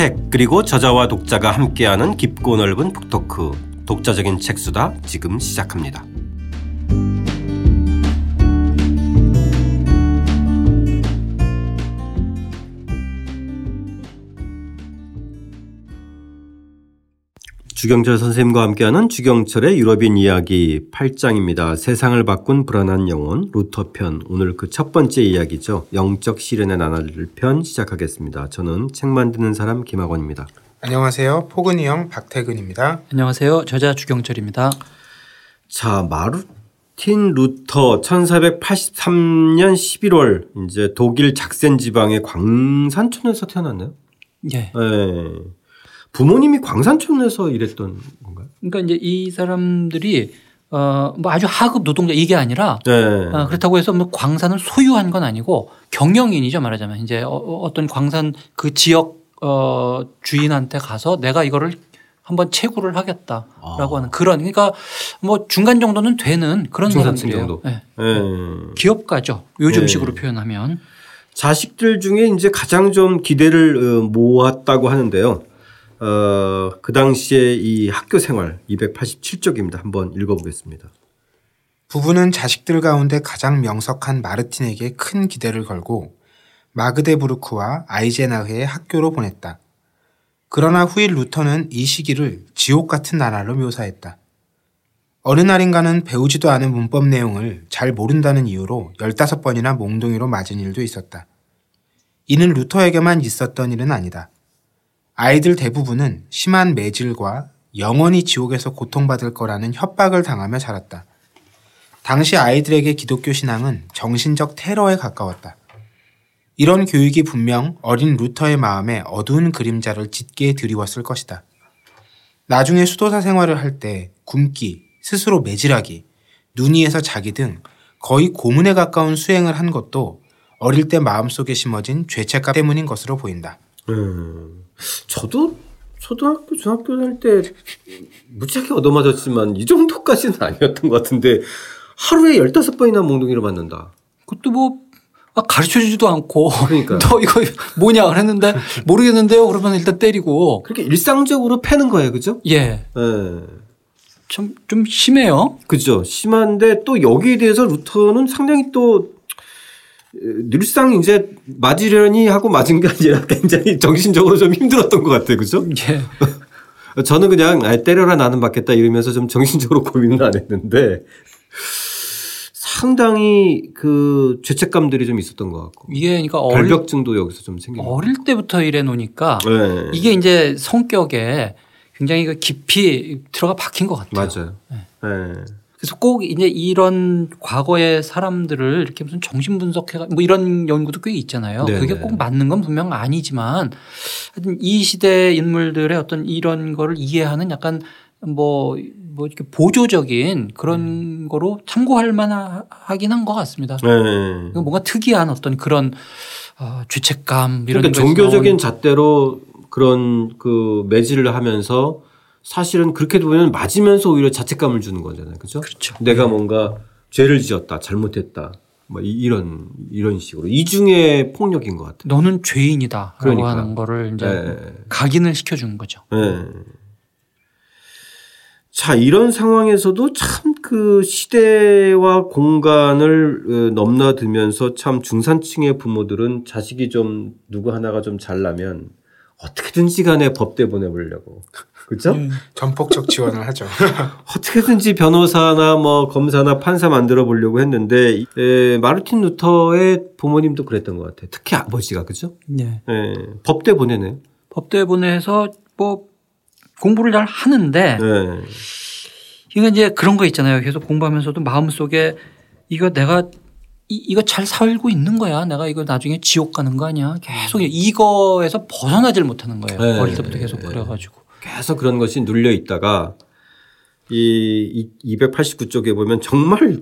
책 그리고 저자와 독자가 함께하는 깊고 넓은 북토크 독자적인 책수다 지금 시작합니다. 주경철 선생님과 함께하는 주경철의 유럽인 이야기 8장입니다. 세상을 바꾼 불안한 영혼 루터편 오늘 그 첫 번째 이야기죠. 영적 시련의 나날을 편 시작하겠습니다. 저는 책 만드는 사람 김학원입니다. 안녕하세요. 포근이 형 박태근입니다. 안녕하세요. 저자 주경철입니다. 자 마르틴 루터 1483년 11월 이제 독일 작센 지방의 광산촌에서 태어났네요. 예. 네. 부모님이 광산촌에서 일했던 건가요? 그러니까 이제 이 사람들이 어, 뭐 아주 하급 노동자 이게 아니라 네. 어, 그렇다고 해서 뭐 광산을 소유한 건 아니고 경영인이죠 말하자면 이제 어, 떤 광산 그 지역 어, 주인한테 가서 내가 이거를 한번 채굴을 하겠다라고 아. 하는 그런 그러니까 뭐 중간 정도는 되는 그런 사람들이에요. 정도. 네. 네. 기업가죠. 요즘식으로 네. 표현하면 자식들 중에 이제 가장 좀 기대를 어, 모았다고 하는데요. 어, 그 당시에 이 학교 생활 287쪽입니다. 한번 읽어보겠습니다. 부부는 자식들 가운데 가장 명석한 마르틴에게 큰 기대를 걸고 마그데부르크와 아이제나흐의 학교로 보냈다. 그러나 후일 루터는 이 시기를 지옥 같은 나날로 묘사했다. 어느 날인가는 배우지도 않은 문법 내용을 잘 모른다는 이유로 15번이나 몽둥이로 맞은 일도 있었다. 이는 루터에게만 있었던 일은 아니다. 아이들 대부분은 심한 매질과 영원히 지옥에서 고통받을 거라는 협박을 당하며 자랐다. 당시 아이들에게 기독교 신앙은 정신적 테러에 가까웠다. 이런 교육이 분명 어린 루터의 마음에 어두운 그림자를 짙게 드리웠을 것이다. 나중에 수도사 생활을 할 때 굶기, 스스로 매질하기, 눈 위에서 자기 등 거의 고문에 가까운 수행을 한 것도 어릴 때 마음속에 심어진 죄책감 때문인 것으로 보인다. 음, 저도 초등학교, 중학교 다닐 때 무지하게 얻어맞았지만 이 정도까지는 아니었던 것 같은데 하루에 15번이나 몽둥이를 맞는다. 그것도 뭐 아, 가르쳐 주지도 않고 그러니까요. 너 이거 뭐냐 그랬는데 모르겠는데요. 그러면 일단 때리고 그렇게 일상적으로 패는 거예요. 그죠? 예. 예. 좀, 좀 심해요. 그죠. 심한데 또 여기에 대해서 루터는 상당히 또 늘상 이제 맞으려니 하고 맞은 게 아니라 굉장히 정신적으로 좀 힘들었던 것 같아요. 그죠? 예. 저는 그냥 아, 때려라 나는 맞겠다 이러면서 좀 정신적으로 고민을 안 했는데 상당히 그 죄책감들이 좀 있었던 것 같고 이게 그러니까 어릴, 결벽증도 여기서 좀것 어릴 때부터 이래 놓으니까. 네. 이게 이제 성격에 굉장히 그 깊이 들어가 박힌 것 같아요. 맞아요. 네. 그래서 꼭 이제 이런 과거의 사람들을 이렇게 무슨 정신 분석해 뭐 이런 연구도 꽤 있잖아요. 네네. 그게 꼭 맞는 건 분명 아니지만 하여튼 이 시대 인물들의 어떤 이런 거를 이해하는 약간 뭐, 뭐 이렇게 보조적인 그런 음. 거로 참고할 만하긴 한 것 같습니다. 네. 뭔가 특이한 어떤 그런 어, 죄책감 이런 그러니까 종교적인 잣대로 그런 그 매질을 하면서 사실은 그렇게 보면 맞으면서 오히려 자책감을 주는 거잖아요. 그죠? 그렇죠. 내가 뭔가 죄를 지었다, 잘못했다. 뭐 이- 이런 이런 식으로 이중의 폭력인 것 같아요. 너는 죄인이다라고 그러니까. 하는 거를 이제 네. 각인을 시켜주는 거죠. 네. 자, 이런 상황에서도 참 그 시대와 공간을 어, 넘나들면서 참 중산층의 부모들은 자식이 좀 누구 하나가 좀 잘나면 어떻게든지 간에 법대 보내보려고. 그죠? 전폭적 지원을 하죠. 어떻게든지 변호사나 뭐 검사나 판사 만들어 보려고 했는데 에, 마르틴 루터의 부모님도 그랬던 것 같아요. 특히 아버지가 그죠? 네. 예, 법대 보내네. 법대 보내서 뭐 공부를 잘 하는데 예. 이거 이제 그런 거 있잖아요. 계속 공부하면서도 마음 속에 이거 내가 이, 이거 잘 살고 있는 거야. 내가 이거 나중에 지옥 가는 거 아니야. 계속 이거에서 벗어나질 못하는 거예요. 네. 어릴 때부터 계속 그래가지고. 계속 그런 것이 눌려 있다가 이 289쪽에 보면 정말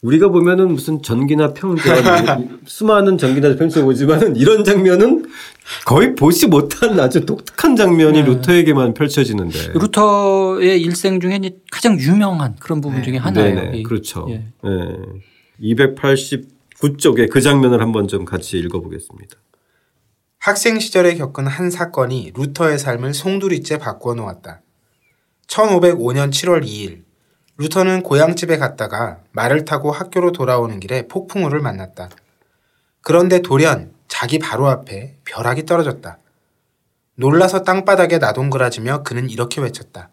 우리가 보면은 무슨 전기나 평전 수많은 전기나 평전 보지만은 이런 장면은 거의 보지 못한 아주 독특한 장면이 네. 루터에게만 펼쳐지는데. 루터의 일생 중에 가장 유명한 그런 부분 중에 하나예요. 이- 그렇죠. 예. 예. 289쪽에 그 장면을 한번 좀 같이 읽어보겠습니다. 학생 시절에 겪은 한 사건이 루터의 삶을 송두리째 바꾸어 놓았다. 1505년 7월 2일, 루터는 고향집에 갔다가 말을 타고 학교로 돌아오는 길에 폭풍우를 만났다. 그런데 돌연 자기 바로 앞에 벼락이 떨어졌다. 놀라서 땅바닥에 나동그라지며 그는 이렇게 외쳤다.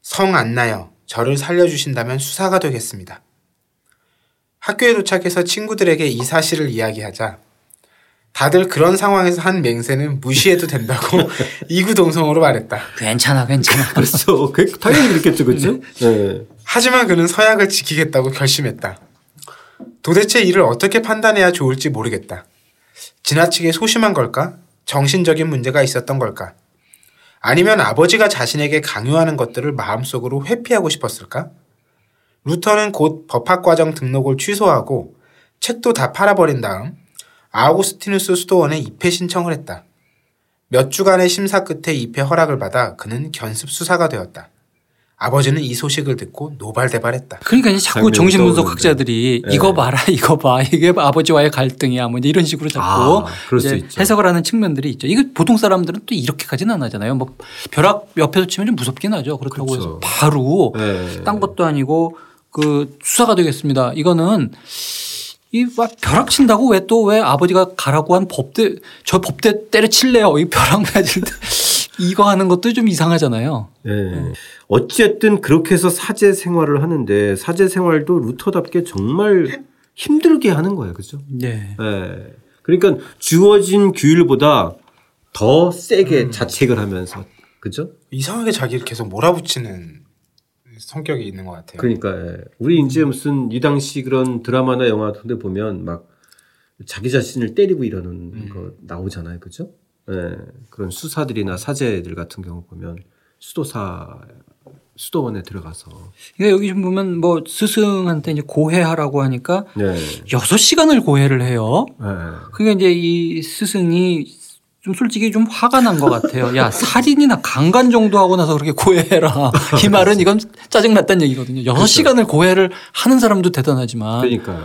성 안나여, 저를 살려주신다면 수사가 되겠습니다. 학교에 도착해서 친구들에게 이 사실을 이야기하자 다들 그런 상황에서 한 맹세는 무시해도 된다고 이구동성으로 말했다. 괜찮아, 괜찮아. 그렇죠. 그- 당연히 그렇겠죠, 그렇죠? 네. 하지만 그는 서약을 지키겠다고 결심했다. 도대체 이를 어떻게 판단해야 좋을지 모르겠다. 지나치게 소심한 걸까? 정신적인 문제가 있었던 걸까? 아니면 아버지가 자신에게 강요하는 것들을 마음속으로 회피하고 싶었을까? 루터는 곧 법학과정 등록을 취소하고 책도 다 팔아버린 다음 아우구스티누스 수도원에 입회 신청을 했다. 몇 주간의 심사 끝에 입회 허락을 받아 그는 견습 수사가 되었다. 아버지는 이 소식을 듣고 노발대발했다. 그러니까 이제 자꾸 장면이 정신분석 떠오르는데. 학자들이 네. 이거 봐라, 이거 봐. 이게 아버지와의 갈등이야. 뭐 이런 식으로 자꾸 아, 이제. 해석을 하는 측면들이 있죠. 이거 보통 사람들은 또 이렇게까지는 안 하잖아요. 뭐 벼락 옆에서 치면 좀 무섭긴 하죠. 그렇다고 그렇죠. 해서 바로 네. 딴 것도 아니고 그 수사가 되겠습니다. 이거는 이 막 벼락 친다고 왜 또 왜 아버지가 가라고 한 법대 저 법대 때려칠래요. 이 벼락 맞을 때 이거 하는 것도 좀 이상하잖아요. 네. 어쨌든 그렇게 해서 사제 생활을 하는데 사제 생활도 루터답게 정말 힘들게 하는 거예요. 그죠? 네. 예. 그러니까 주어진 규율보다 더 세게 음. 자책을 하면서 그죠? 이상하게 자기를 계속 몰아붙이는 성격이 있는 것 같아요. 그러니까 예. 우리 이제 무슨 이 당시 그런 드라마나 영화 같은 데 보면 막 자기 자신을 때리고 이러는 거 나오잖아요. 그죠? 예. 그런 수사들이나 사제들 같은 경우 보면 수도사 수도원에 들어가서 그러니까 여기 좀 보면 뭐 스승한테 이제 고해하라고 하니까 네. 여섯 시간을 고해를 해요. 예. 그러니까 이제 이 스승이 좀 솔직히 좀 화가 난 것 같아요. 야, 살인이나 강간 정도 하고 나서 그렇게 고해해라. 이 말은 이건 짜증 났다는 얘기거든요. 여섯 시간을 고해를 하는 사람도 대단하지만. 그러니까요.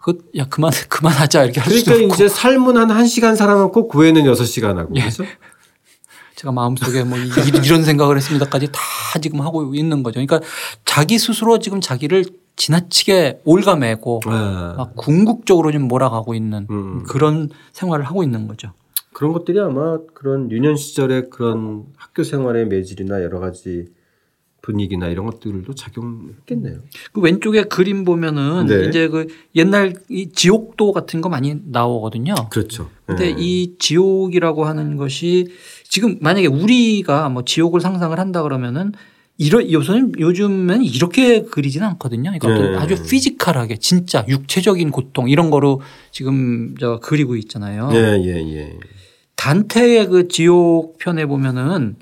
그, 야, 그만, 그만하자. 이렇게 할 그러니까 없고. 이제 삶은 한 1 시간 살아놓고 구애는 6 시간 하고 예. 그죠? 제가 마음속에 뭐 이- 이런 생각을 했습니다까지 다 지금 하고 있는 거죠. 그러니까 자기 스스로 지금 자기를 지나치게 올가매고 예. 막 궁극적으로 좀 몰아가고 있는 음. 그런 생활을 하고 있는 거죠. 그런 것들이 아마 그런 유년 시절의 그런 학교 생활의 매질이나 여러 가지 분위기나 이런 것들도 작용했겠네요. 그 왼쪽에 그림 보면은 네. 이제 그 옛날 이 지옥도 같은 거 많이 나오거든요. 그렇죠. 근데 예. 이 지옥이라고 하는 것이 지금 만약에 우리가 뭐 지옥을 상상을 한다 그러면은 이런 요새는 요즘은 이렇게 그리지는 않거든요. 그러니까 네. 아주 피지컬하게 진짜 육체적인 고통 이런 거로 지금 저 그리고 있잖아요. 예, 예, 예. 단테의 그 지옥 편에 보면은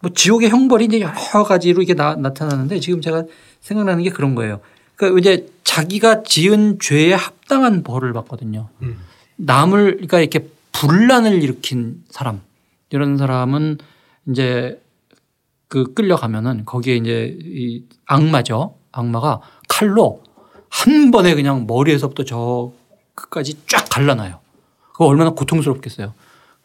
뭐 지옥의 형벌이 이제 여러 가지로 이게 나, 나타나는데 지금 제가 생각나는 게 그런 거예요. 그러니까 이제 자기가 지은 죄에 합당한 벌을 받거든요. 음. 남을 그러니까 이렇게 분란을 일으킨 사람 이런 사람은 이제 그 끌려가면은 거기에 이제 이 악마죠. 악마가 칼로 한 번에 그냥 머리에서부터 저 끝까지 쫙 갈라놔요. 그거 얼마나 고통스럽겠어요.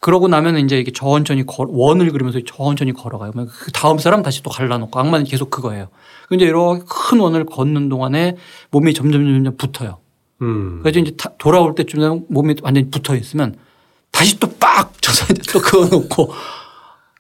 그러고 나면 이제 이게 천천히 걸, 원을 그리면서 천천히 걸어가요. 그 다음 사람 다시 또 갈라놓고 악마는 계속 그거예요. 근데 이렇게 큰 원을 걷는 동안에 몸이 점점 점점 붙어요. 음. 그래서 이제 다- 돌아올 때쯤 되면 몸이 완전히 붙어 있으면 다시 또 빡 쳐서 이제 또 그어 놓고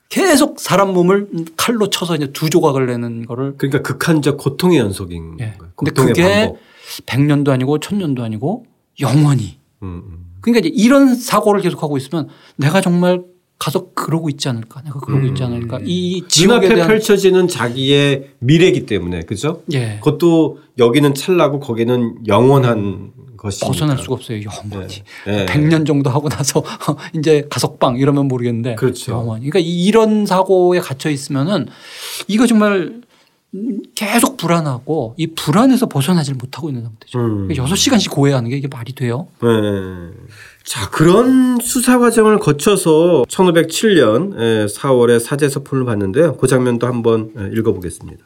계속 사람 몸을 칼로 쳐서 이제 두 조각을 내는 거를 그러니까 극한적 고통의 연속인 예. 거예요. 근데 고통의 그게 반복. 100년도 아니고 1000년도 아니고 영원히. 음, 음. 그러니까 이제 이런 사고를 계속 하고 있으면 내가 정말 가서 그러고 있지 않을까? 내가 그러고 있지 않을까? 이 지옥에 눈앞에 펼쳐지는 자기의 미래이기 때문에 그죠? 예. 그것도 여기는 찰나고 거기는 영원한 것이 벗어날 수가 없어요. 영원히. 예. 100년 정도 하고 나서 이제 가석방 이러면 모르겠는데 그렇죠. 영원히. 그러니까 이- 이런 사고에 갇혀 있으면은 이거 정말 계속 불안하고 이 불안에서 벗어나질 못하고 있는 상태죠. 음. 그러니까 6시간씩 고해하는 게 이게 말이 돼요? 네. 자, 그런 수사 과정을 거쳐서 1507년 4월에 사제 서품을 받는데요. 그 장면도 한번 예, 읽어보겠습니다.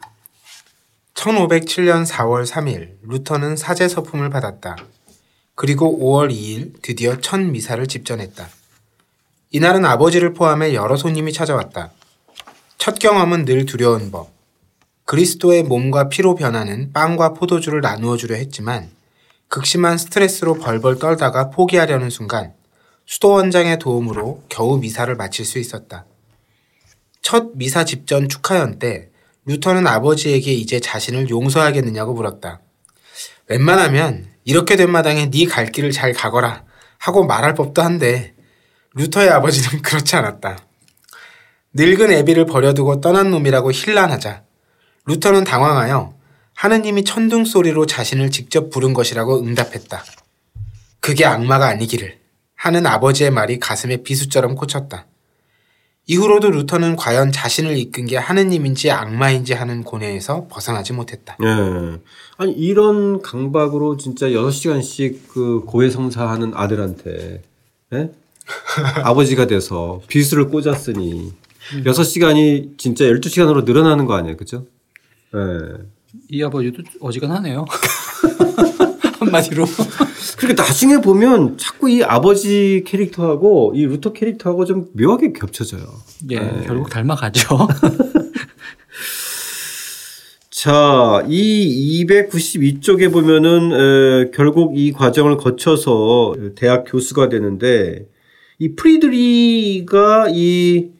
1507년 4월 3일 루터는 사제 서품을 받았다. 그리고 5월 2일 드디어 첫 미사를 집전했다. 이날은 아버지를 포함해 여러 손님이 찾아왔다. 첫 경험은 늘 두려운 법. 그리스도의 몸과 피로 변하는 빵과 포도주를 나누어 주려 했지만 극심한 스트레스로 벌벌 떨다가 포기하려는 순간 수도원장의 도움으로 겨우 미사를 마칠 수 있었다. 첫 미사 집전 축하연 때 루터는 아버지에게 이제 자신을 용서하겠느냐고 물었다. 웬만하면 이렇게 된 마당에 네 갈 길을 잘 가거라 하고 말할 법도 한데 루터의 아버지는 그렇지 않았다. 늙은 애비를 버려두고 떠난 놈이라고 힐난하자 루터는 당황하여 하느님이 천둥 소리로 자신을 직접 부른 것이라고 응답했다. 그게 악마가 아니기를 하는 아버지의 말이 가슴에 비수처럼 꽂혔다. 이후로도 루터는 과연 자신을 이끈 게 하느님인지 악마인지 하는 고뇌에서 벗어나지 못했다. 예. 아니 이런 강박으로 진짜 6시간씩 그 고해 성사하는 아들한테 예? 아버지가 돼서 비수를 꽂았으니 6시간이 진짜 12시간으로 늘어나는 거 아니에요. 그죠? 예. 이 아버지도 어지간하네요. 한마디로. 그러니까 나중에 보면 자꾸 이 아버지 캐릭터하고 이 루터 캐릭터하고 좀 묘하게 겹쳐져요. 예, 네. 결국 닮아가죠. 자, 이 292쪽에 보면은 에, 결국 이 과정을 거쳐서 대학 교수가 되는데 이 프리드리히가 이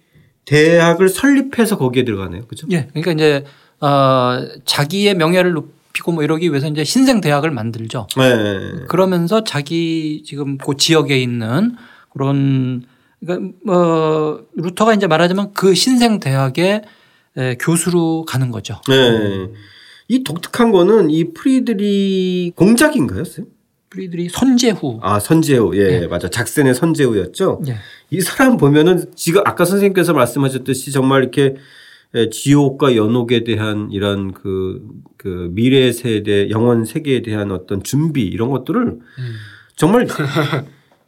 대학을 설립해서 거기에 들어가네요. 그죠? 예, 그러니까 이제 어, 자기의 명예를 높이고 뭐 이러기 위해서 이제 신생 대학을 만들죠. 네. 그러면서 자기 지금 그 지역에 있는 그런 그러니까 뭐 루터가 이제 말하자면 그 신생 대학의 에, 교수로 가는 거죠. 네. 이 독특한 거는 이 프리드리히 공작인가요, 쌤? 프리들이 선제후. 아, 선제후. 예, 네. 맞아. 작센의 선제후였죠. 예. 이 사람 보면은 지금 아까 선생님께서 말씀하셨듯이 정말 이렇게 에, 지옥과 연옥에 대한 이런 그, 그 미래 세대, 영원 세계에 대한 어떤 준비 이런 것들을 음. 정말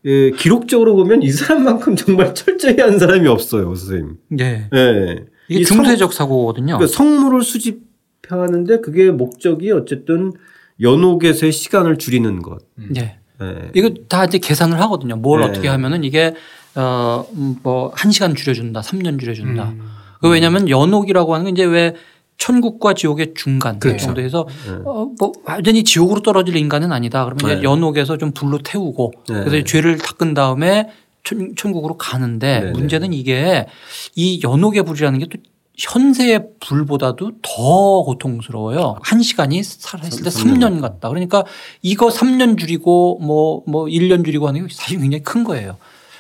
예, 기록적으로 보면 이 사람만큼 정말 철저히 한 사람이 없어요, 선생님. 예. 예. 이게 중세적 사고거든요. 그러니까 성물을 수집하는데 그게 목적이 어쨌든 연옥에서의 시간을 줄이는 것. 예. 예. 이거 다 이제 계산을 하거든요. 뭘 네. 어떻게 하면은 이게 어뭐 한 시간 줄여준다, 3년 줄여준다. 음. 그 왜냐하면 연옥이라고 하는 게 이제 왜 천국과 지옥의 중간 그렇죠. 정도에서 네. 어, 뭐 완전히 지옥으로 떨어질 인간은 아니다. 그러면 이제 네. 연옥에서 좀 불로 태우고 네. 그래서 죄를 닦은 다음에 천, 천국으로 가는데 네, 네. 문제는 이게 이 연옥의 불이라는 게 또 현세의 불보다도 더 고통스러워요. 한 시간이 살아있을 때 삼- 3년 같다. 그러니까 이거 3년 줄이고 뭐, 뭐 1년 줄이고 하는 게 사실 굉장히 큰 거예요.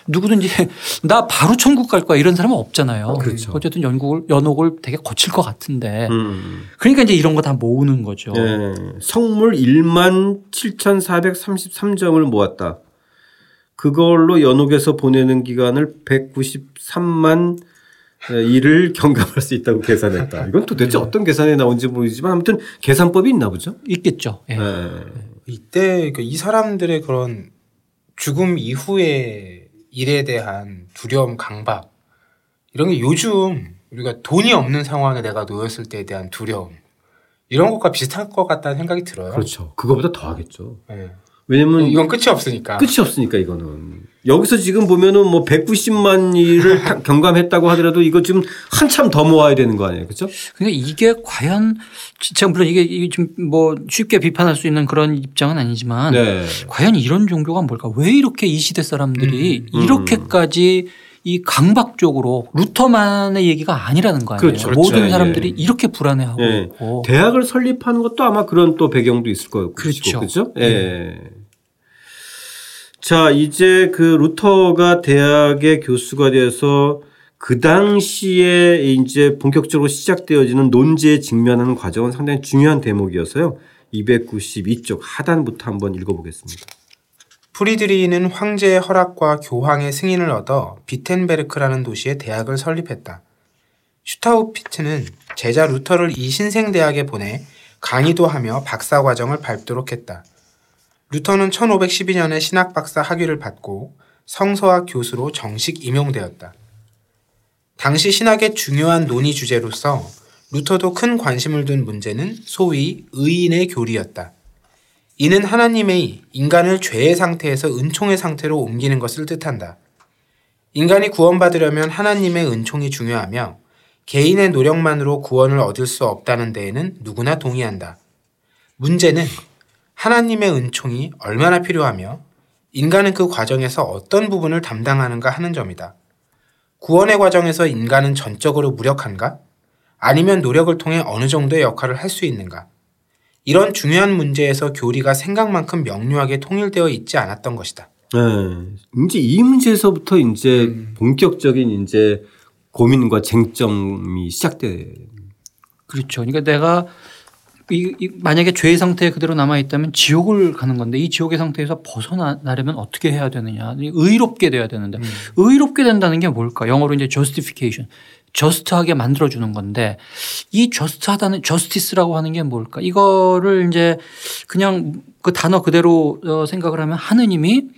누구든지 나 바로 천국 갈 거야 이런 사람은 없잖아요. 그렇죠. 어쨌든 연국을, 연옥을 되게 거칠 것 같은데. 음. 그러니까 이제 이런 거 다 모으는 거죠. 예. 성물 1만 7,433점을 모았다. 그걸로 연옥에서 보내는 기간을 193만 일을 경감할 수 있다고 계산했다. 이건 도대체 어떤 계산에 나온지 모르지만 아무튼 계산법이 있나 보죠. 있겠죠. 예. 예. 이때 그이 사람들의 그런 죽음 이후의 일에 대한 두려움, 강박 이런 게 요즘 우리가 돈이 없는 상황에 내가 놓였을 때에 대한 두려움 이런 것과 비슷할 것 같다는 생각이 들어요. 그렇죠. 그거보다 더 하겠죠. 네. 왜냐면 이건 끝이 없으니까. 끝이 없으니까 이거는. 여기서 지금 보면은 뭐 190만 일을 다- 경감했다고 하더라도 이거 지금 한참 더 모아야 되는 거 아니에요. 그렇죠? 그러니까 이게 과연 제가 물론 이게, 좀뭐 쉽게 비판할 수 있는 그런 입장은 아니지만 네. 과연 이런 종교가 뭘까? 왜 이렇게 이 시대 사람들이 음. 이렇게까지 이 강박적으로 루터만의 얘기가 아니라는 거 아니에요. 그렇죠. 모든 그렇죠. 사람들이 예. 이렇게 불안해하고 예. 대학을 설립하는 것도 아마 그런 또 배경도 있을 거예요. 그렇죠. 그렇죠? 예. 자, 이제 그 루터가 대학의 교수가 돼서 그 당시에 이제 본격적으로 시작되어지는 논제에 직면하는 과정은 상당히 중요한 대목이어서요. 292쪽 하단부터 한번 읽어보겠습니다. 프리드리히는 황제의 허락과 교황의 승인을 얻어 비텐베르크라는 도시에 대학을 설립했다. 슈타우피트는 제자 루터를 이 신생대학에 보내 강의도 하며 박사 과정을 밟도록 했다. 루터는 1512년에 신학 박사 학위를 받고 성서학 교수로 정식 임용되었다. 당시 신학의 중요한 논의 주제로서 루터도 큰 관심을 둔 문제는 소위 의인의 교리였다. 이는 하나님의 인간을 죄의 상태에서 은총의 상태로 옮기는 것을 뜻한다. 인간이 구원받으려면 하나님의 은총이 중요하며 개인의 노력만으로 구원을 얻을 수 없다는 데에는 누구나 동의한다. 문제는 하나님의 은총이 얼마나 필요하며 인간은 그 과정에서 어떤 부분을 담당하는가 하는 점이다. 구원의 과정에서 인간은 전적으로 무력한가? 아니면 노력을 통해 어느 정도의 역할을 할 수 있는가? 이런 중요한 문제에서 교리가 생각만큼 명료하게 통일되어 있지 않았던 것이다. 네. 이제 이 문제에서부터 이제 음. 본격적인 이제 고민과 쟁점이 시작돼. 그렇죠. 그러니까 내가 이, 이 만약에 죄의 상태에 그대로 남아 있다면 지옥을 가는 건데 이 지옥의 상태에서 벗어나려면 어떻게 해야 되느냐. 의롭게 돼야 되는데 의롭게 된다는 게 뭘까? 영어로 이제 justification. 저스트하게 만들어 주는 건데 이 저스트하다는 저스티스라고 하는 게 뭘까? 이거를 이제 그냥 그 단어 그대로 어, 생각을 하면 하느님이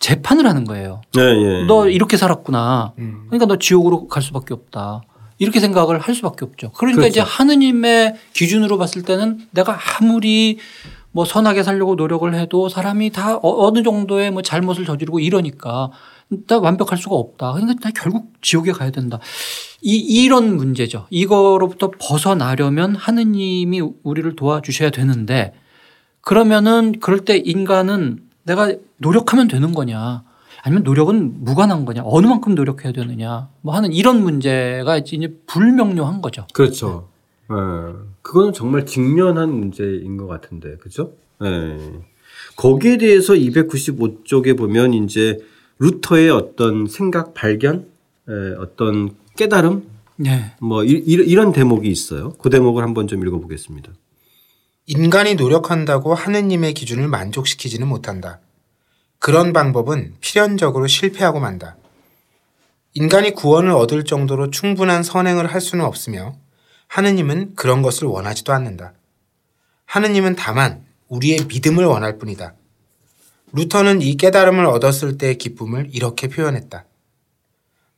재판을 하는 거예요. 네, 예. 너 이렇게 살았구나. 음. 그러니까 너 지옥으로 갈 수밖에 없다. 이렇게 생각을 할 수밖에 없죠. 그러니까 그렇죠. 이제 하느님의 기준으로 봤을 때는 내가 아무리 뭐 선하게 살려고 노력을 해도 사람이 다 어- 어느 정도의 뭐 잘못을 저지르고 이러니까 나 완벽할 수가 없다. 그러니까 나 결국 지옥에 가야 된다. 이 이런 문제죠. 이거로부터 벗어나려면 하느님이 우리를 도와주셔야 되는데 그러면은 그럴 때 인간은 내가 노력하면 되는 거냐 아니면 노력은 무관한 거냐 어느 만큼 노력해야 되느냐 뭐 하는 이런 문제가 이제 불명료한 거죠. 그렇죠. 예. 그거는 정말 직면한 문제인 것 같은데, 그죠? 예. 거기에 대해서 295쪽에 보면 이제 루터의 어떤 생각 발견, 예, 어떤 깨달음, 네. 뭐 이, 이- 이런 대목이 있어요. 그 대목을 한번 좀 읽어보겠습니다. 인간이 노력한다고 하느님의 기준을 만족시키지는 못한다. 그런 방법은 필연적으로 실패하고 만다. 인간이 구원을 얻을 정도로 충분한 선행을 할 수는 없으며 하느님은 그런 것을 원하지도 않는다. 하느님은 다만 우리의 믿음을 원할 뿐이다. 루터는 이 깨달음을 얻었을 때의 기쁨을 이렇게 표현했다.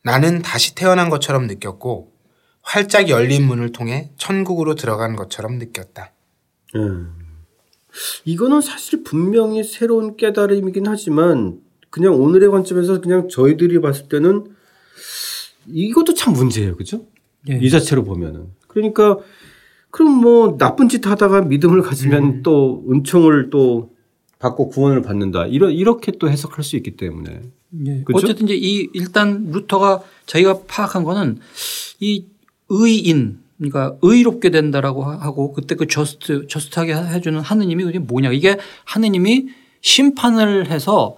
나는 다시 태어난 것처럼 느꼈고 활짝 열린 문을 통해 천국으로 들어간 것처럼 느꼈다. 음. 이거는 사실 분명히 새로운 깨달음이긴 하지만 그냥 오늘의 관점에서 그냥 저희들이 봤을 때는 이것도 참 문제예요. 그죠? 예. 이 자체로 보면은. 그러니까 그럼 뭐 나쁜 짓 하다가 믿음을 가지면 또 은총을 또 받고 구원을 받는다. 이런 이렇게 또 해석할 수 있기 때문에. 예. 그렇죠? 어쨌든 이제 이 일단 루터가 자기가 파악한 거는 이 의인 그러니까 의롭게 된다라고 하고 그때 그 just just하게 해주는 하느님이 그게 뭐냐 이게 하느님이 심판을 해서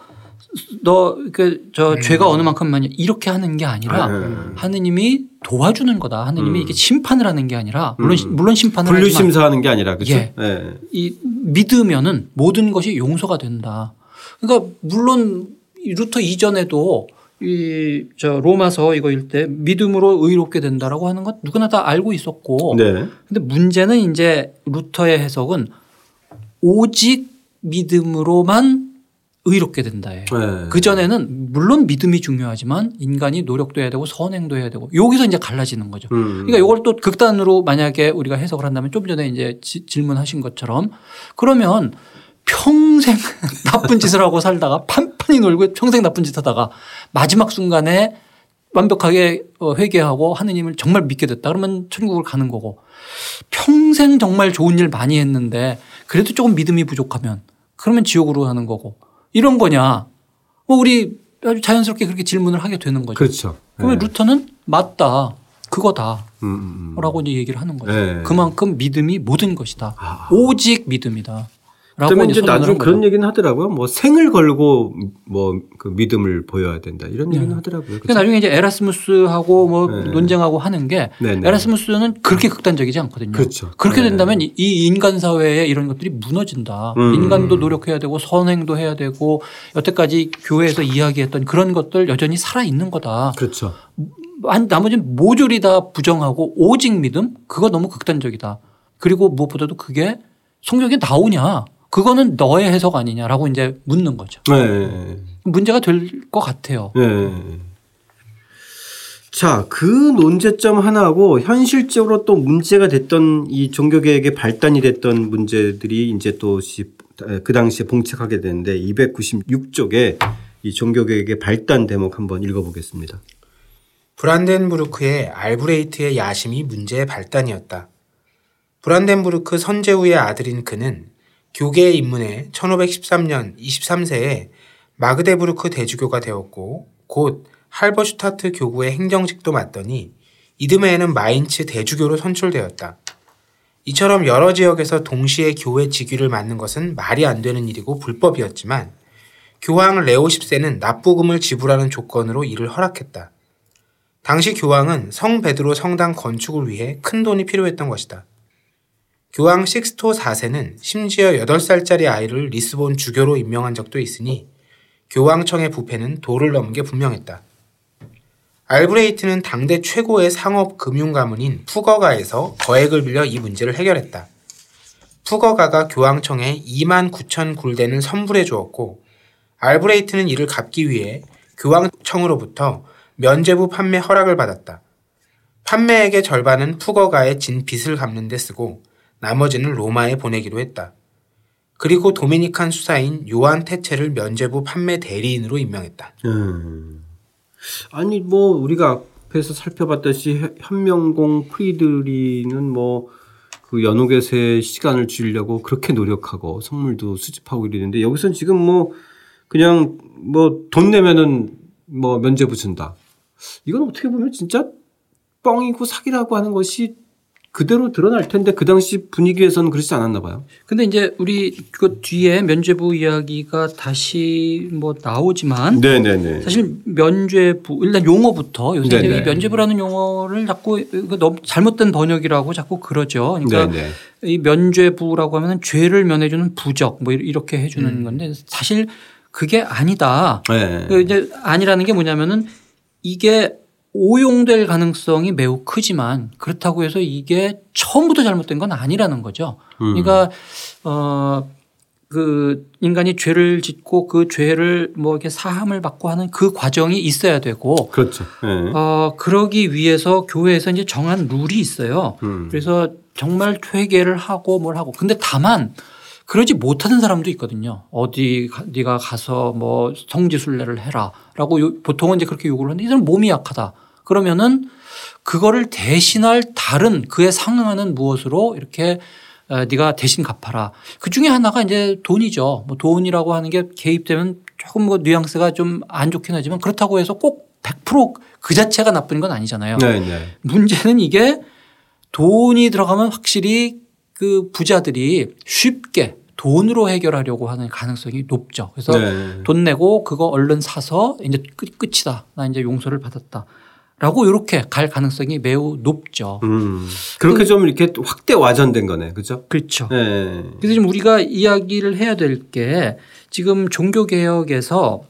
너 그저 죄가 어느 만큼만 이렇게 하는 게 아니라 음. 하느님이 도와주는 거다. 하느님이 음. 이게 심판을 하는 게 아니라 물론 물론 심판을 분류 심사하는 게 아니라 그죠? 예. 예. 이 믿으면은 모든 것이 용서가 된다. 그러니까 물론 이 루터 이전에도 이 저 로마서 이거 일때 믿음으로 의롭게 된다라고 하는 것 누구나 다 알고 있었고 네. 근데 문제는 이제 루터의 해석은 오직 믿음으로만 의롭게 된다예요. 네. 그 전에는 물론 믿음이 중요하지만 인간이 노력도 해야 되고 선행도 해야 되고 여기서 이제 갈라지는 거죠. 음. 그러니까 이걸 또 극단으로 만약에 우리가 해석을 한다면 좀 전에 이제 지- 질문하신 것처럼 그러면 평생 나쁜 짓을 하고 살다가 판 판이 놀고 평생 나쁜 짓 하다가 마지막 순간에 완벽하게 어, 회개하고 하느님을 정말 믿게 됐다. 그러면 천국을 가는 거고 평생 정말 좋은 일 많이 했는데 그래도 조금 믿음이 부족하면 그러면 지옥으로 가는 거고 이런 거냐. 뭐 우리 아주 자연스럽게 그렇게 질문을 하게 되는 거죠. 그렇죠. 그러면 네. 루터는 맞다. 그거다. 음, 음, 음. 라고 이제 얘기를 하는 거죠. 네. 그만큼 믿음이 모든 것이다. 아. 오직 믿음이다. 그러면 이제 나중에 한 그런 거죠. 얘기는 하더라고요. 뭐 생을 걸고 뭐 그 믿음을 보여야 된다. 이런 얘기는 하더라고요. 그러니까 나중에 이제 에라스무스하고 뭐 네. 논쟁하고 하는 게 네, 네. 에라스무스는 그렇게 극단적이지 않거든요. 그렇죠. 그렇게 네. 된다면 이- 이 인간 사회에 이런 것들이 무너진다. 음. 인간도 노력해야 되고 선행도 해야 되고 여태까지 교회에서 이야기했던 그런 것들 여전히 살아 있는 거다. 그렇죠. 한 나머지는 모조리 다 부정하고 오직 믿음 그거 너무 극단적이다. 그리고 무엇보다도 그게 성경에 나오냐? 그거는 너의 해석 아니냐라고 이제 묻는 거죠. 네. 문제가 될 것 같아요. 네. 자, 그 논제점 하나하고 현실적으로 또 문제가 됐던 이 종교개혁의 발단이 됐던 문제들이 이제 또 그 당시에 봉착하게 되는데 296쪽에 이 종교개혁의 발단 대목 한번 읽어보겠습니다. 브란덴부르크의 알브레이트의 야심이 문제의 발단이었다. 브란덴부르크 선제후의 아들인 그는 교계에 입문해 1513년 23세에 마그데부르크 대주교가 되었고 곧 할버슈타트 교구의 행정직도 맡더니 이듬해에는 마인츠 대주교로 선출되었다. 이처럼 여러 지역에서 동시에 교회 직위를 맡는 것은 말이 안 되는 일이고 불법이었지만 교황 레오 10세는 납부금을 지불하는 조건으로 이를 허락했다. 당시 교황은 성 베드로 성당 건축을 위해 큰 돈이 필요했던 것이다. 교황 식스토 4세는 심지어 8살짜리 아이를 리스본 주교로 임명한 적도 있으니 교황청의 부패는 도를 넘은 게 분명했다. 알브레이트는 당대 최고의 상업 금융 가문인 푸거가에서 거액을 빌려 이 문제를 해결했다. 푸거가가 교황청에 2만 9천 굴덴을 선불해 주었고 알브레이트는 이를 갚기 위해 교황청으로부터 면제부 판매 허락을 받았다. 판매액의 절반은 푸거가의 진 빚을 갚는 데 쓰고 나머지는 로마에 보내기로 했다. 그리고 도미니칸 수사인 요한 테체를 면제부 판매 대리인으로 임명했다. 음. 아니 뭐 우리가 앞에서 살펴봤듯이 현명공 프리드리는 뭐 그 연옥에서의 시간을 줄이려고 그렇게 노력하고 선물도 수집하고 이러는데 여기서는 지금 뭐 그냥 뭐 돈 내면은 뭐 면제부 준다. 이건 어떻게 보면 진짜 뻥이고 사기라고 하는 것이 그대로 드러날 텐데 그 당시 분위기에서는 그렇지 않았나 봐요. 근데 이제 우리 그 뒤에 면죄부 이야기가 다시 뭐 나오지만 네네네. 사실 면죄부 일단 용어부터 요새 네네. 이 면죄부라는 용어를 자꾸 너무 잘못된 번역이라고 자꾸 그러죠. 그러니까 네네. 이 면죄부라고 하면은 죄를 면해주는 부적 뭐 이렇게 해주는 음. 건데 사실 그게 아니다. 네. 그 이제 아니라는 게 뭐냐면은 이게 오용될 가능성이 매우 크지만 그렇다고 해서 이게 처음부터 잘못된 건 아니라는 거죠. 음. 그러니까 어 그 인간이 죄를 짓고 그 죄를 뭐 이렇게 사함을 받고 하는 그 과정이 있어야 되고 그렇죠. 네. 어 그러기 위해서 교회에서 이제 정한 룰이 있어요. 음. 그래서 정말 퇴계를 하고 뭘 하고 근데 다만 그러지 못하는 사람도 있거든요. 어디 가- 네가 가서 뭐 성지순례를 해라라고 요- 보통은 이제 그렇게 요구를 하는데 이 사람 몸이 약하다. 그러면은 그거를 대신할 다른 그에 상응하는 무엇으로 이렇게 어, 네가 대신 갚아라. 그 중에 하나가 이제 돈이죠. 뭐 돈이라고 하는 게 개입되면 조금 뭐 뉘앙스가 좀 안 좋긴 하지만 그렇다고 해서 꼭 100%그 자체가 나쁜 건 아니잖아요. 네네. 문제는 이게 돈이 들어가면 확실히 그 부자들이 쉽게 돈으로 해결하려고 하는 가능성이 높죠. 그래서 네. 돈 내고 그거 얼른 사서 이제 끝, 끝이다. 나 이제 용서를 받았다. 라고 이렇게 갈 가능성이 매우 높죠. 음. 그렇게 좀 이렇게 확대 와전된 거네. 그죠? 그렇죠. 네. 그래서 지금 우리가 이야기를 해야 될 게 지금 종교개혁에서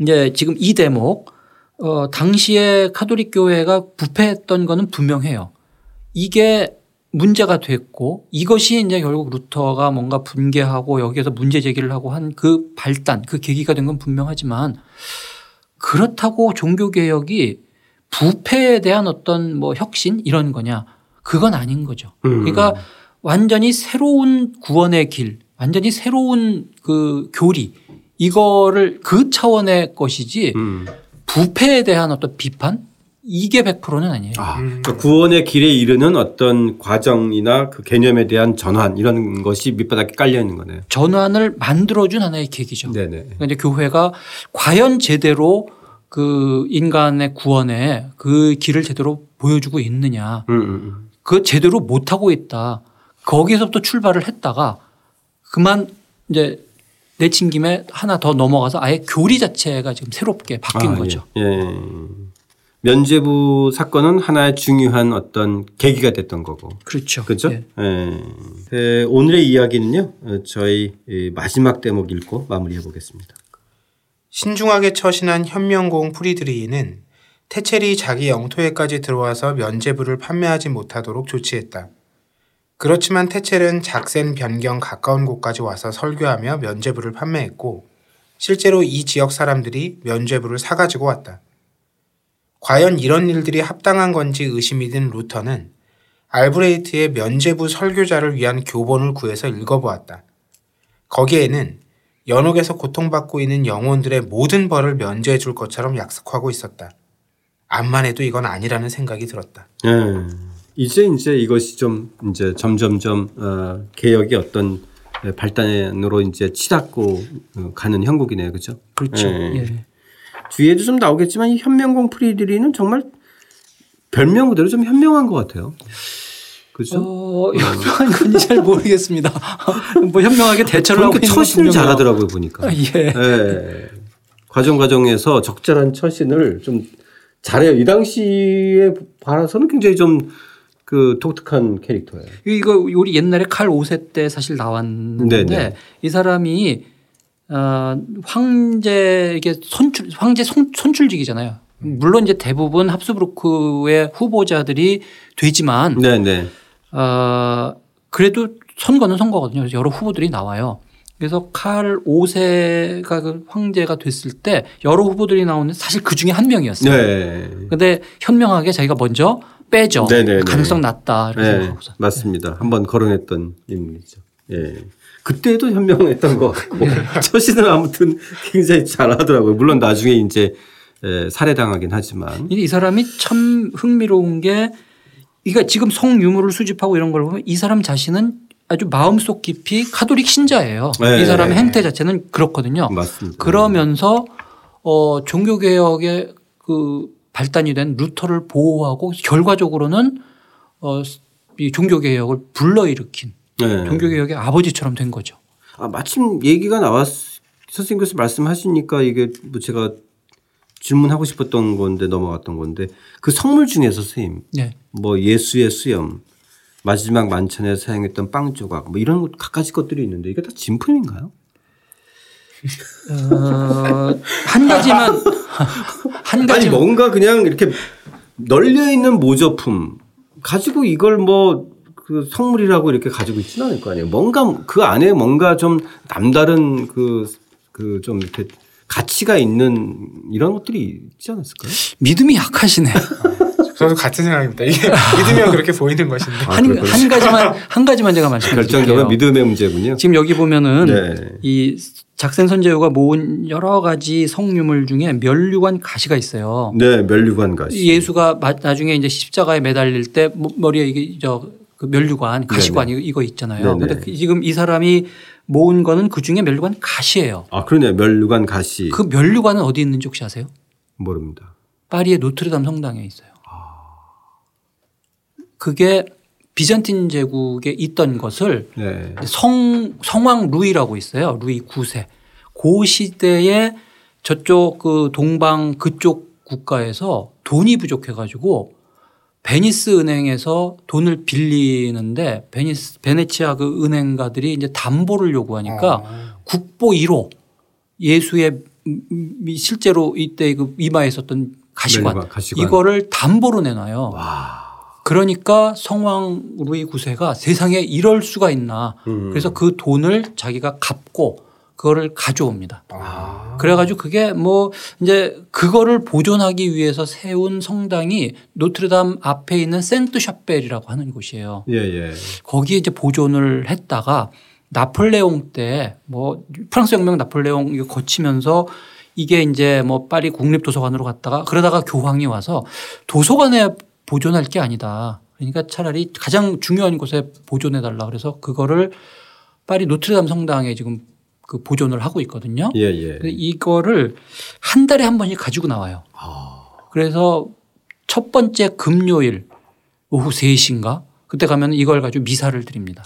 이제 지금 이 대목 어, 당시에 카톨릭 교회가 부패했던 거는 분명해요. 이게 문제가 됐고 이것이 이제 결국 루터가 뭔가 분개하고 여기에서 문제 제기를 하고 한 그 발단 그 계기가 된 건 분명하지만 그렇다고 종교개혁이 부패에 대한 어떤 뭐 혁신 이런 거냐 그건 아닌 거죠. 음. 그러니까 완전히 새로운 구원의 길, 완전히 새로운 그 교리 이거를 그 차원의 것이지 음. 부패에 대한 어떤 비판 이게 100%는 아니에요. 아, 그러니까 구원의 길에 이르는 어떤 과정이나 그 개념에 대한 전환 이런 것이 밑바닥에 깔려 있는 거네요. 전환을 만들어준 하나의 계기죠. 네네. 그러니까 이제 교회가 과연 제대로 그 인간의 구원에 그 길을 제대로 보여주고 있느냐. 음, 음, 그 제대로 못하고 있다. 거기서부터 출발을 했다가 그만 이제 내친 김에 하나 더 넘어가서 아예 교리 자체가 지금 새롭게 바뀐 아, 거죠. 예. 예. 면제부 사건은 하나의 중요한 어떤 계기가 됐던 거고. 그렇죠. 그렇죠? 예. 예. 예, 오늘의 이야기는요. 어, 저희 이 마지막 대목 읽고 마무리해 보겠습니다. 신중하게 처신한 현명공 프리드리히는 테첼이 자기 영토에까지 들어와서 면제부를 판매하지 못하도록 조치했다. 그렇지만 테첼은 작센 변경 가까운 곳까지 와서 설교하며 면제부를 판매했고 실제로 이 지역 사람들이 면제부를 사가지고 왔다. 과연 이런 일들이 합당한 건지 의심이 든 루터는 알브레이트의 면제부 설교자를 위한 교본을 구해서 읽어보았다. 거기에는 연옥에서 고통받고 있는 영혼들의 모든 벌을 면제해 줄 것처럼 약속하고 있었다. 암만 해도 이건 아니라는 생각이 들었다. 예. 이제 이제 이것이 좀 이제 점점점 어, 개혁의 어떤 발단으로 이제 치닫고 어, 가는 형국이네요, 그렇죠? 그렇죠. 예. 예. 뒤에도 좀 나오겠지만 이 현명공 프리드리는 정말 별명 그대로 좀 현명한 것 같아요. 그죠? 어, 현명한 건지 잘 모르겠습니다. 뭐 현명하게 대처를 하고 있는 건 처신을 분명해요. 잘하더라고요 보니까. 예. 예. 과정 과정에서 적절한 처신을 좀 잘해요. 이 당시에 봐서는 굉장히 좀 그 독특한 캐릭터예요. 이거 우리 옛날에 칼 5세 때 사실 나왔는데 네네. 이 사람이 어, 황제에게 선출 황제 손, 선출직이잖아요. 물론 이제 대부분 합스부르크의 후보자들이 되지만 네네. 어, 그래도 선거는 선거거든요. 여러 후보들이 나와요. 그래서 칼 5세가 그 황제가 됐을 때 여러 후보들이 나오는데 사실 그 중에 한 명이었어요. 네. 근데 현명하게 자기가 먼저 빼죠. 네네네. 가능성 낮다. 이렇게 네. 생각하고서. 맞습니다. 한번 거론했던 인물이죠. 예. 그때도 현명했던 것 같고 처신을 아무튼 굉장히 잘하더라고요. 물론 나중에 이제 에, 살해당하긴 하지만. 이 사람이 참 흥미로운 게 그러니까 지금 성유물을 수집하고 이런 걸 보면 이 사람 자신은 아주 마음속 깊이 카톨릭 신자예요. 네. 이 사람의 행태 자체는 그렇거든요. 맞습니다. 그러면서 어 종교 개혁의 그 발단이 된 루터를 보호하고 결과적으로는 어이 종교 개혁을 불러일으킨 네. 종교 개혁의 아버지처럼 된 거죠. 아, 마침 얘기가 나왔 선생님께서 말씀하시니까 이게 뭐 제가 질문하고 싶었던 건데 넘어갔던 건데 그 성물 중에서 선생님 네. 뭐 예수의 수염 마지막 만찬에 사용했던 빵 조각 뭐 이런 것 갖가지 것들이 있는데 이게 다 진품인가요? 어, 한 가지만 한 아니 가지 뭔가 그냥 이렇게 널려 있는 모조품 가지고 이걸 뭐 그 성물이라고 이렇게 가지고 있지는 않을 거 아니에요. 뭔가 그 안에 뭔가 좀 남다른 그 그 좀 이렇게 가치가 있는 이런 것들이 있지 않았을까요? 믿음이 약하시네. 저도 같은 생각입니다. 이게 믿으면 그렇게 보이는 것인데. 아, 한. 한 가지만 한 가지만 제가 말씀드릴게요. 결정적으로 믿음의 문제군요. 지금 여기 보면은 네. 이 작생 선제유가 모은 여러 가지 성유물 중에 멸류관 가시가 있어요. 네, 멸류관 가시. 예수가 마- 나중에 이제 십자가에 매달릴 때 뭐- 머리에 이게 저 그 멸류관 가시관 이거- 이거 있잖아요. 네네. 근데 그 지금 이 사람이 모은 거는 그 중에 멸류관 가시예요. 아, 그러네. 멸류관 가시. 그 멸류관은 어디 있는지 혹시 아세요? 모릅니다. 파리의 노트르담 성당에 있어요. 그게 비잔틴 제국에 있던 것을 네. 성 성왕 루이라고 있어요. 루이 9세. 그 시대에 저쪽 그 동방 그쪽 국가에서 돈이 부족해 가지고 베니스 은행에서 돈을 빌리는데 베니스 베네치아 그 은행가들이 이제 담보를 요구하니까 어. 국보 1호 예수의 미- 실제로 이때 그 이마에 있었던 가시관, 면류관, 가시관. 이거를 담보로 내놔요. 그러니까 성왕 루이 9세가 세상에 이럴 수가 있나. 음. 그래서 그 돈을 자기가 갚고 그거를 가져옵니다. 아. 그래가지고 그게 뭐 이제 그거를 보존하기 위해서 세운 성당이 노트르담 앞에 있는 생트 샤벨이라고 하는 곳이에요. 예, 예. 거기에 이제 보존을 했다가 나폴레옹 때 뭐 프랑스 혁명 나폴레옹 이거 거치면서 이게 이제 뭐 파리 국립도서관으로 갔다가 그러다가 교황이 와서 도서관에 보존할 게 아니다. 그러니까 차라리 가장 중요한 곳에 보존해 달라 그래서 그거를 파리 노트르담 성당에 지금 그 보존을 하고 있거든요. 예, 예. 이거를 한 달에 한 번씩 가지고 나와요. 그래서 첫 번째 금요일 오후 3시인가 그때 가면 이걸 가지고 미사를 드립니다.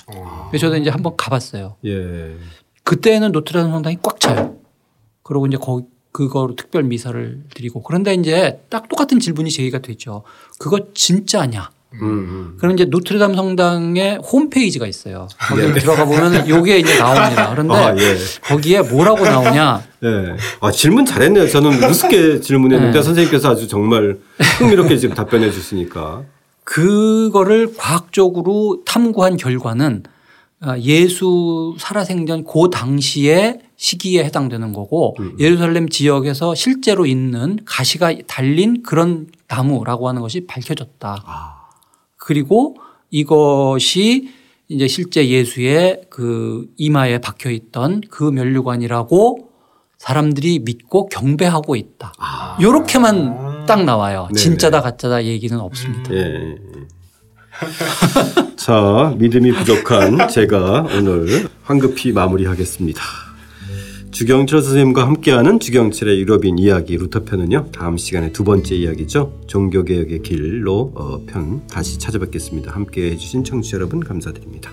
그래서 저도 이제 한번 가봤어요. 예. 그때는 노트르담 성당이 꽉 차요. 그리고 이제 거기 그거로 특별 미사를 드리고 그런데 이제 딱 똑같은 질문이 제기가 되죠. 그거 진짜냐? 음, 음. 그럼 이제 노트르담 성당의 홈페이지가 있어요. 거기 들어가 보면 요게 이제 나옵니다. 그런데 아, 예. 거기에 뭐라고 나오냐? 예. 아, 질문 잘했네요. 저는 우습게 질문했는데 네. 선생님께서 아주 정말 흥미롭게 지금 답변해 주시니까. 그거를 과학적으로 탐구한 결과는 아, 예수 살아생전 그 당시의 시기에 해당되는 거고 예루살렘 지역에서 실제로 있는 가시가 달린 그런 나무라고 하는 것이 밝혀졌다. 그리고 이것이 이제 실제 예수의 그 이마에 박혀 있던 그 면류관이라고 사람들이 믿고 경배하고 있다. 아. 요렇게만 딱 나와요. 네네. 진짜다 가짜다 얘기는 없습니다. 예. 자, 믿음이 부족한 제가 오늘 황급히 마무리하겠습니다. 주경철 선생님과 함께하는 주경철의 유럽인 이야기 루터편은요 다음 시간에 두 번째 이야기죠. 종교개혁의 길로 어, 편 다시 찾아뵙겠습니다. 함께 해 주신 청취자 여러분 감사드립니다